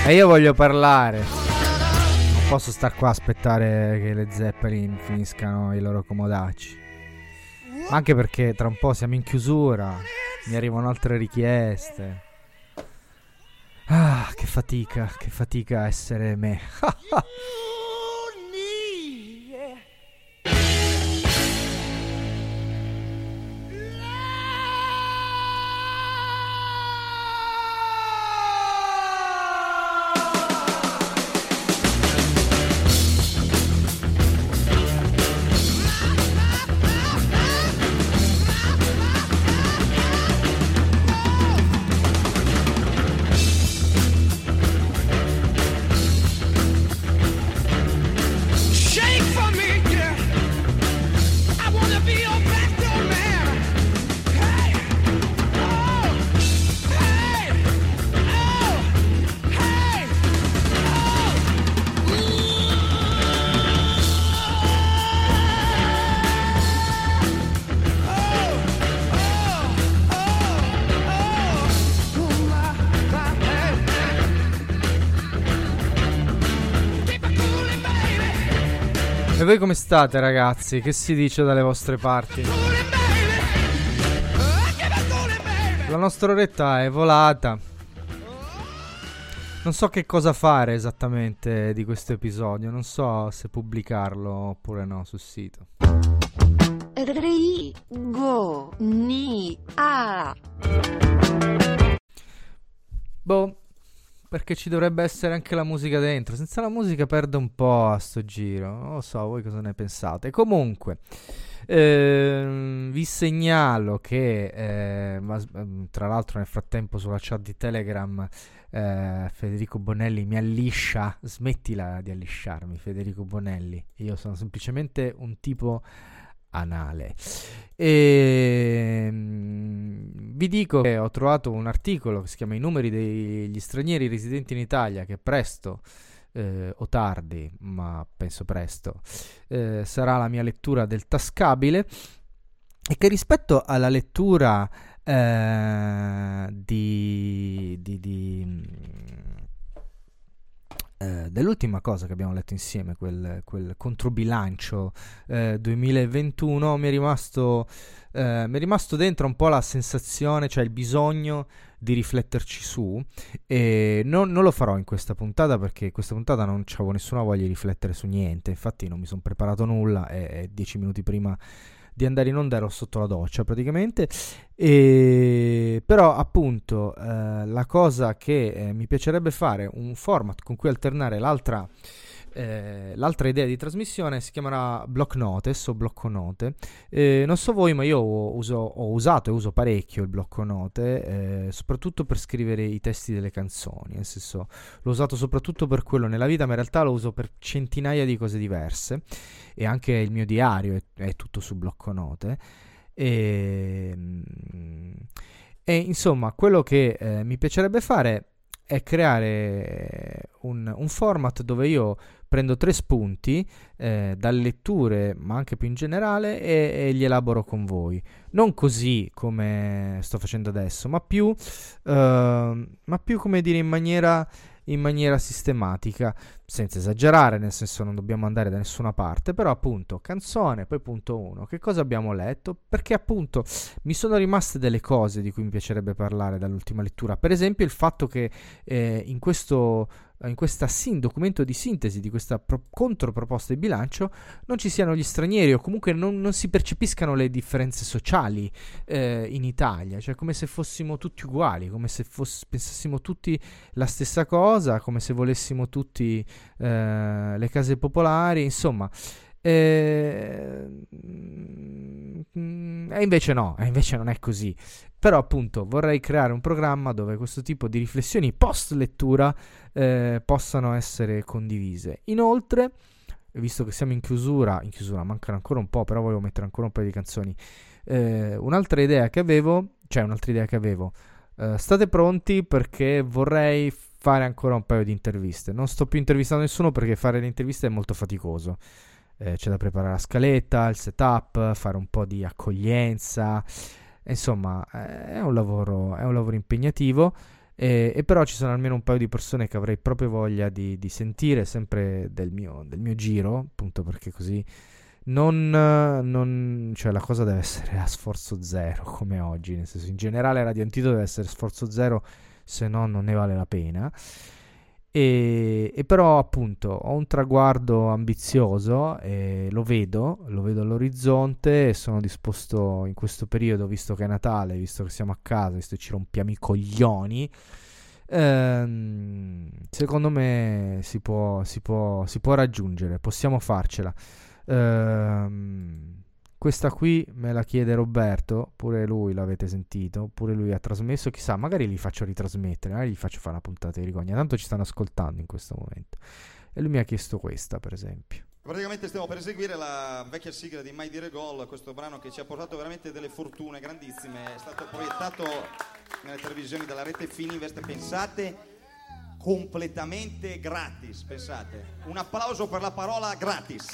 E io voglio parlare. Non posso star qua a aspettare che le Zeppelin finiscano i loro comodacci. Ma Anche perché tra un po' siamo in chiusura. Mi arrivano altre richieste. Ah, che fatica, che fatica essere me. (laughs) voi come state ragazzi? Che si dice dalle vostre parti? La nostra oretta è volata. Non so che cosa fare esattamente di questo episodio, non so se pubblicarlo oppure no sul sito. Rigo ni a Boh, perché ci dovrebbe essere anche la musica dentro. Senza la musica perde un po' a sto giro. Non lo so, voi cosa ne pensate. Comunque, ehm, vi segnalo che, eh, ehm, tra l'altro, nel frattempo sulla chat di Telegram. eh, Federico Bonelli mi alliscia, smettila di allisciarmi, Federico Bonelli. Io sono semplicemente un tipo anale. E mm, vi dico che ho trovato un articolo che si chiama I numeri degli stranieri residenti in Italia che presto eh, o tardi, ma penso presto, eh, sarà la mia lettura del tascabile e che rispetto alla lettura eh, di, di, di, mm, eh, dell'ultima cosa che abbiamo letto insieme, quel, quel controbilancio eh, 2021, mi è, rimasto, eh, mi è rimasto dentro un po' la sensazione, cioè il bisogno di rifletterci su e non, non lo farò in questa puntata perché questa puntata non avevo nessuna voglia di riflettere su niente, infatti non mi sono preparato nulla e, e dieci minuti prima di andare in onda ero sotto la doccia praticamente. E però appunto eh, la cosa che eh, mi piacerebbe fare un format con cui alternare l'altra eh, l'altra idea di trasmissione si chiamerà Block Notes o Blocco Note. Eh, non so voi, ma io uso, ho usato e uso parecchio il blocco note, eh, soprattutto per scrivere i testi delle canzoni. Nel senso, l'ho usato soprattutto per quello nella vita, ma in realtà lo uso per centinaia di cose diverse. E anche il mio diario è, è tutto su blocco note. E, e insomma, quello che eh, mi piacerebbe fare è creare un, un format dove io prendo tre spunti eh, dalle letture, ma anche più in generale, e, e, li elaboro con voi. Non così come sto facendo adesso, ma più, eh, ma più come dire, in maniera, in maniera sistematica, senza esagerare, nel senso non dobbiamo andare da nessuna parte, però appunto canzone, poi punto 1, che cosa abbiamo letto? Perché appunto mi sono rimaste delle cose di cui mi piacerebbe parlare dall'ultima lettura, per esempio il fatto che eh, in questo in questa sin, documento di sintesi di questa pro- controproposta di bilancio non ci siano gli stranieri o comunque non, non si percepiscano le differenze sociali eh, in Italia, cioè come se fossimo tutti uguali, come se foss- pensassimo tutti la stessa cosa, come se volessimo tutti eh, le case popolari, insomma. Eh, e invece no, e invece non è così. Però appunto vorrei creare un programma dove questo tipo di riflessioni post lettura eh, possano essere condivise. Inoltre, visto che siamo in chiusura, in chiusura mancano ancora un po', però volevo mettere ancora un paio di canzoni. Eh, un'altra idea che avevo, cioè un'altra idea che avevo, eh, state pronti perché vorrei fare ancora un paio di interviste. Non sto più intervistando nessuno perché fare le interviste è molto faticoso. Eh, c'è da preparare la scaletta, il setup, fare un po' di accoglienza. Insomma, è un lavoro, è un lavoro impegnativo. E, e, però ci sono almeno un paio di persone che avrei proprio voglia di, di sentire, sempre del mio, del mio, giro, appunto perché così non, non, cioè la cosa deve essere a sforzo zero come oggi, nel senso in generale Radio Antidoto deve essere sforzo zero, se no non ne vale la pena. E, e, però appunto ho un traguardo ambizioso e lo vedo, lo vedo all'orizzonte e sono disposto in questo periodo, visto che è Natale, visto che siamo a casa, visto che ci rompiamo i coglioni, ehm, secondo me si può, si, può, si può raggiungere, possiamo farcela. Ehm, questa qui me la chiede Roberto, pure lui l'avete sentito, pure lui ha trasmesso, chissà, magari li faccio ritrasmettere, magari gli faccio fare una puntata di Rigogna, tanto ci stanno ascoltando in questo momento. E lui mi ha chiesto questa, per esempio. Praticamente stiamo per eseguire la vecchia sigla di Mai Dire Gol, questo brano che ci ha portato veramente delle fortune grandissime, è stato proiettato nelle televisioni dalla rete Fininvest, pensate, completamente gratis, pensate. Un applauso per la parola gratis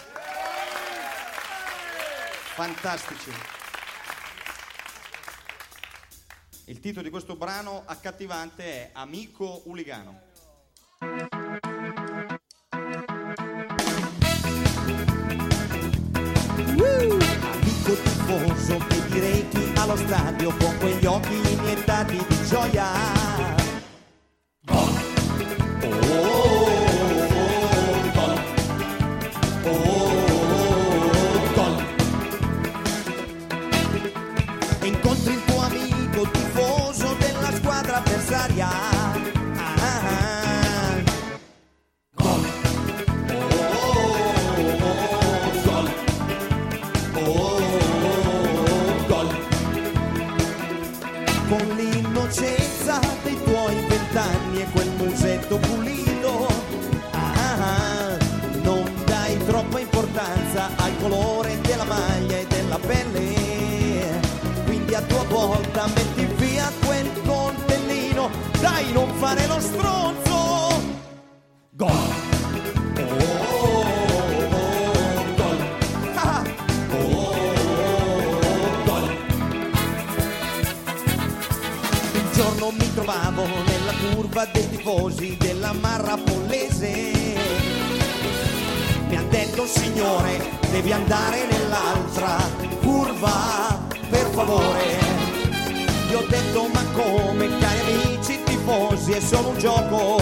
Fantastici. Il titolo di questo brano accattivante è Amico Uligano. Amico tifoso che direi chi allo stadio con quegli occhi iniettati di gioia non fare lo stronzo. Gol. Mi trovavo nella curva dei tifosi della Marra Pollese. Mi ha detto signore, devi andare nell'altra curva, per favore. Gli ho detto ma come, cari amici tifosi, è solo un gioco.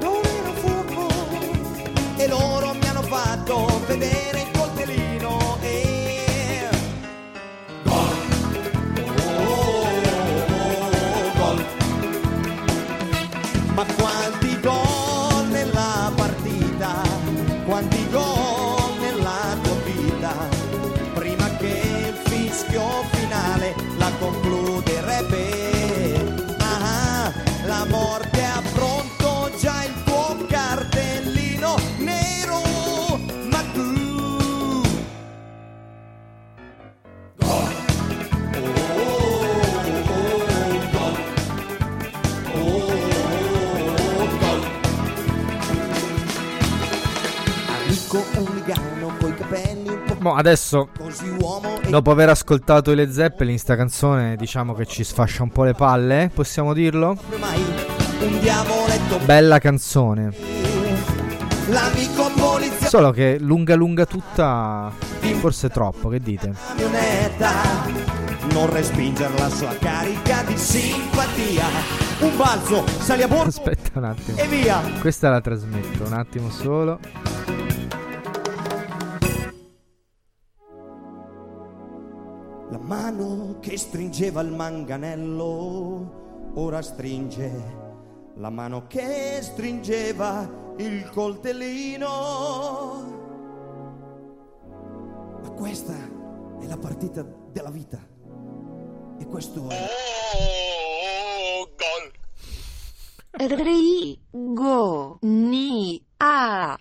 Non era fuoco. E loro mi hanno fatto vedere il coltellino e... Gol. Oh, gol. Ma quanti gol nella partita, quanti gol nella tua vita, prima che il fischio finale la concluderebbe. Boh, adesso, dopo aver ascoltato i Led Zeppelin, sta canzone diciamo che ci sfascia un po' le palle, possiamo dirlo? Bella canzone. Solo che lunga lunga tutta, forse troppo, che dite? non respingere la sua carica di simpatia un balzo sali a bordo Aspetta un attimo. e via Questa la trasmetto, un attimo solo. La mano che stringeva il manganello ora stringe la mano che stringeva il coltellino. Ma questa è la partita della vita. E questo è Rigo ni a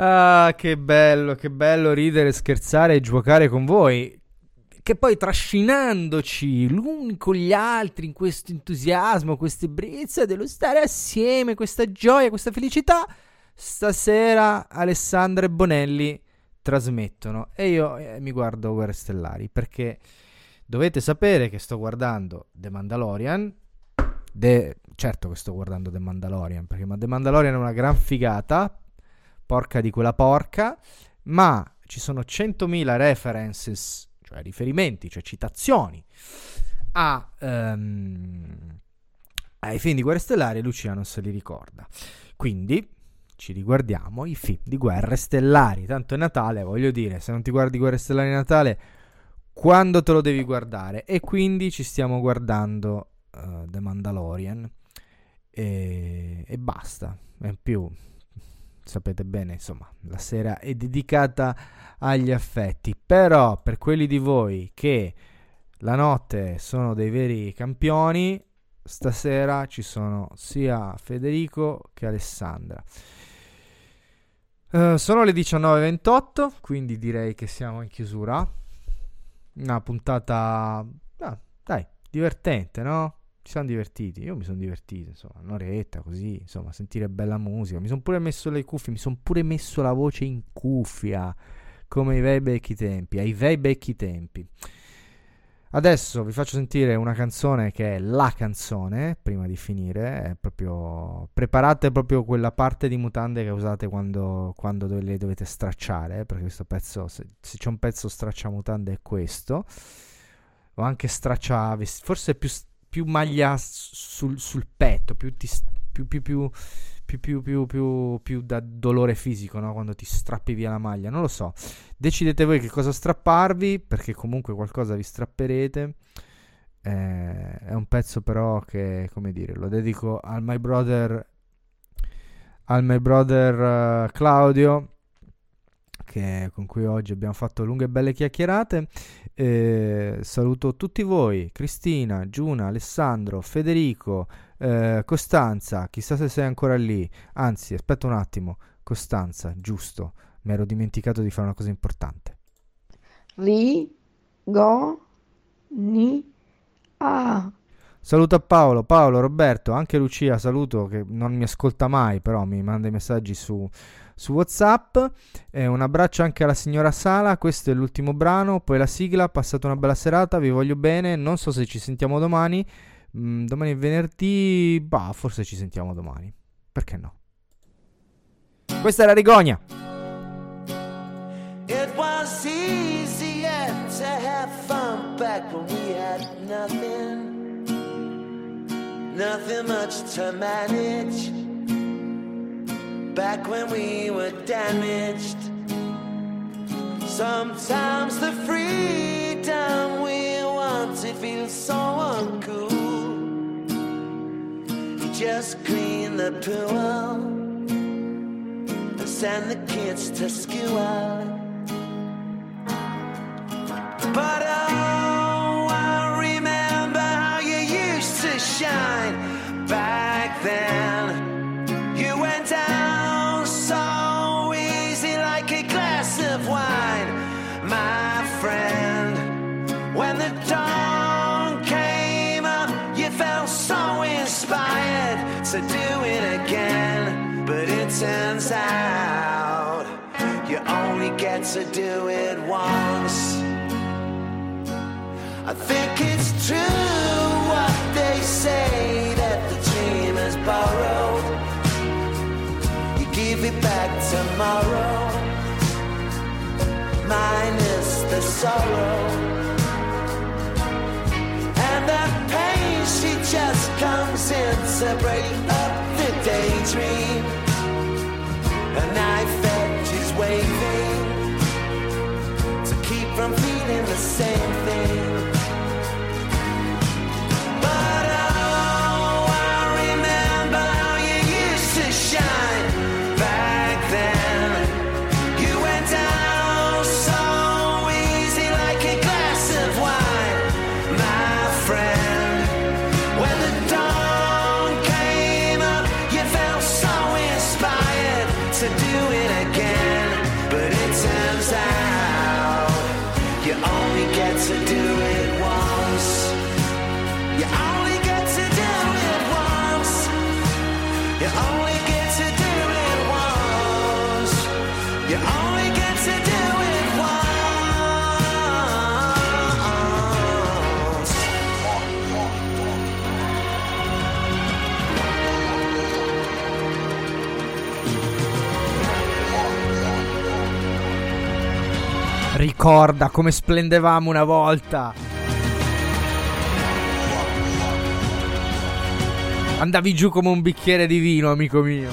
Ah, che bello, che bello ridere, scherzare e giocare con voi. Che poi trascinandoci l'un con gli altri in questo entusiasmo, questa ebbrezza dello stare assieme, questa gioia, questa felicità, stasera Alessandra e Bonelli trasmettono. E io eh, mi guardo Guerre Stellari perché dovete sapere che sto guardando The Mandalorian. De- certo che sto guardando The Mandalorian perché ma The Mandalorian è una gran figata porca di quella porca, ma ci sono 100.000 references, cioè riferimenti, cioè citazioni a, ehm, ai film di Guerre Stellari Lucia non se li ricorda. Quindi ci riguardiamo i film di Guerre Stellari. Tanto è Natale, voglio dire, se non ti guardi Guerre Stellari Natale, quando te lo devi guardare? E quindi ci stiamo guardando eh, The Mandalorian e, e basta. E in più sapete bene, insomma, la sera è dedicata agli affetti. Però per quelli di voi che la notte sono dei veri campioni, stasera ci sono sia Federico che Alessandra. Eh, sono le 19.28, quindi direi che siamo in chiusura. Una puntata, ah, dai, divertente, no? Ci siamo divertiti, io mi sono divertito, insomma, un'oretta così, insomma, sentire bella musica. Mi sono pure messo le cuffie, mi sono pure messo la voce in cuffia, come ai bei vecchi tempi, ai bei vecchi tempi. Adesso vi faccio sentire una canzone che è la canzone, prima di finire, proprio... Preparate proprio quella parte di mutande che usate quando, quando le dovete stracciare, perché questo pezzo, se, se c'è un pezzo stracciamutande è questo. O anche straccia forse più, più maglia sul, sul petto, più, ti più, più, più, più, più, più, più, più da dolore fisico, no? Quando ti strappi via la maglia, non lo so. Decidete voi che cosa strapparvi, perché comunque qualcosa vi strapperete. Eh, è un pezzo però che, come dire, lo dedico al my brother, al my brother eh, Claudio, che- con cui oggi abbiamo fatto lunghe e belle chiacchierate. Eh, saluto tutti voi, Cristina, Giuna, Alessandro, Federico, eh, Costanza, chissà se sei ancora lì. Anzi, aspetta un attimo, Costanza, giusto, mi ero dimenticato di fare una cosa importante. Ri, go, ni, a. Saluto a Paolo, Paolo, Roberto, anche Lucia, saluto che non mi ascolta mai, però mi manda i messaggi su, su WhatsApp. E un abbraccio anche alla signora Sala, questo è l'ultimo brano, poi la sigla, passate una bella serata, vi voglio bene, non so se ci sentiamo domani, Mm, domani è venerdì, bah, forse ci sentiamo domani, perché no? Questa è la Rigonia. It was easier to have fun back when we had nothing, nothing much to manage. Back when we were damaged, sometimes the freedom we wanted feels so uncool. Just clean the pool and send the kids to school. But oh, turns out you only get to do it once. I think it's true what they say that the dream is borrowed. You give it back tomorrow, minus the sorrow. And that pain, she just comes in to break up the daydream. A knife edge is waving to keep from feeling the same Ricorda come splendevamo una volta. Andavi giù come un bicchiere di vino, amico mio.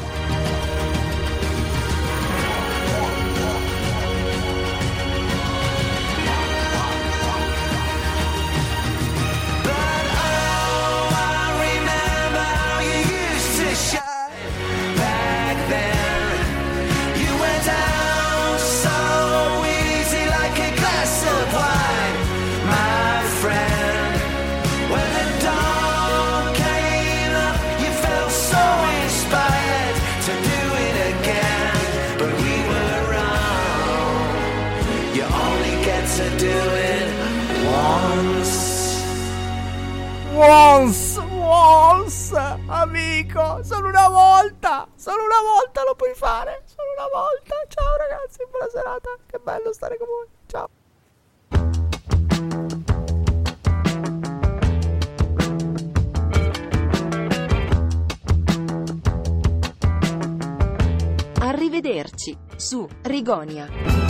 Once, once, amico, solo una volta, solo una volta lo puoi fare, solo una volta. Ciao ragazzi, buona serata, che bello stare con voi. Ciao. Arrivederci su Rigonia.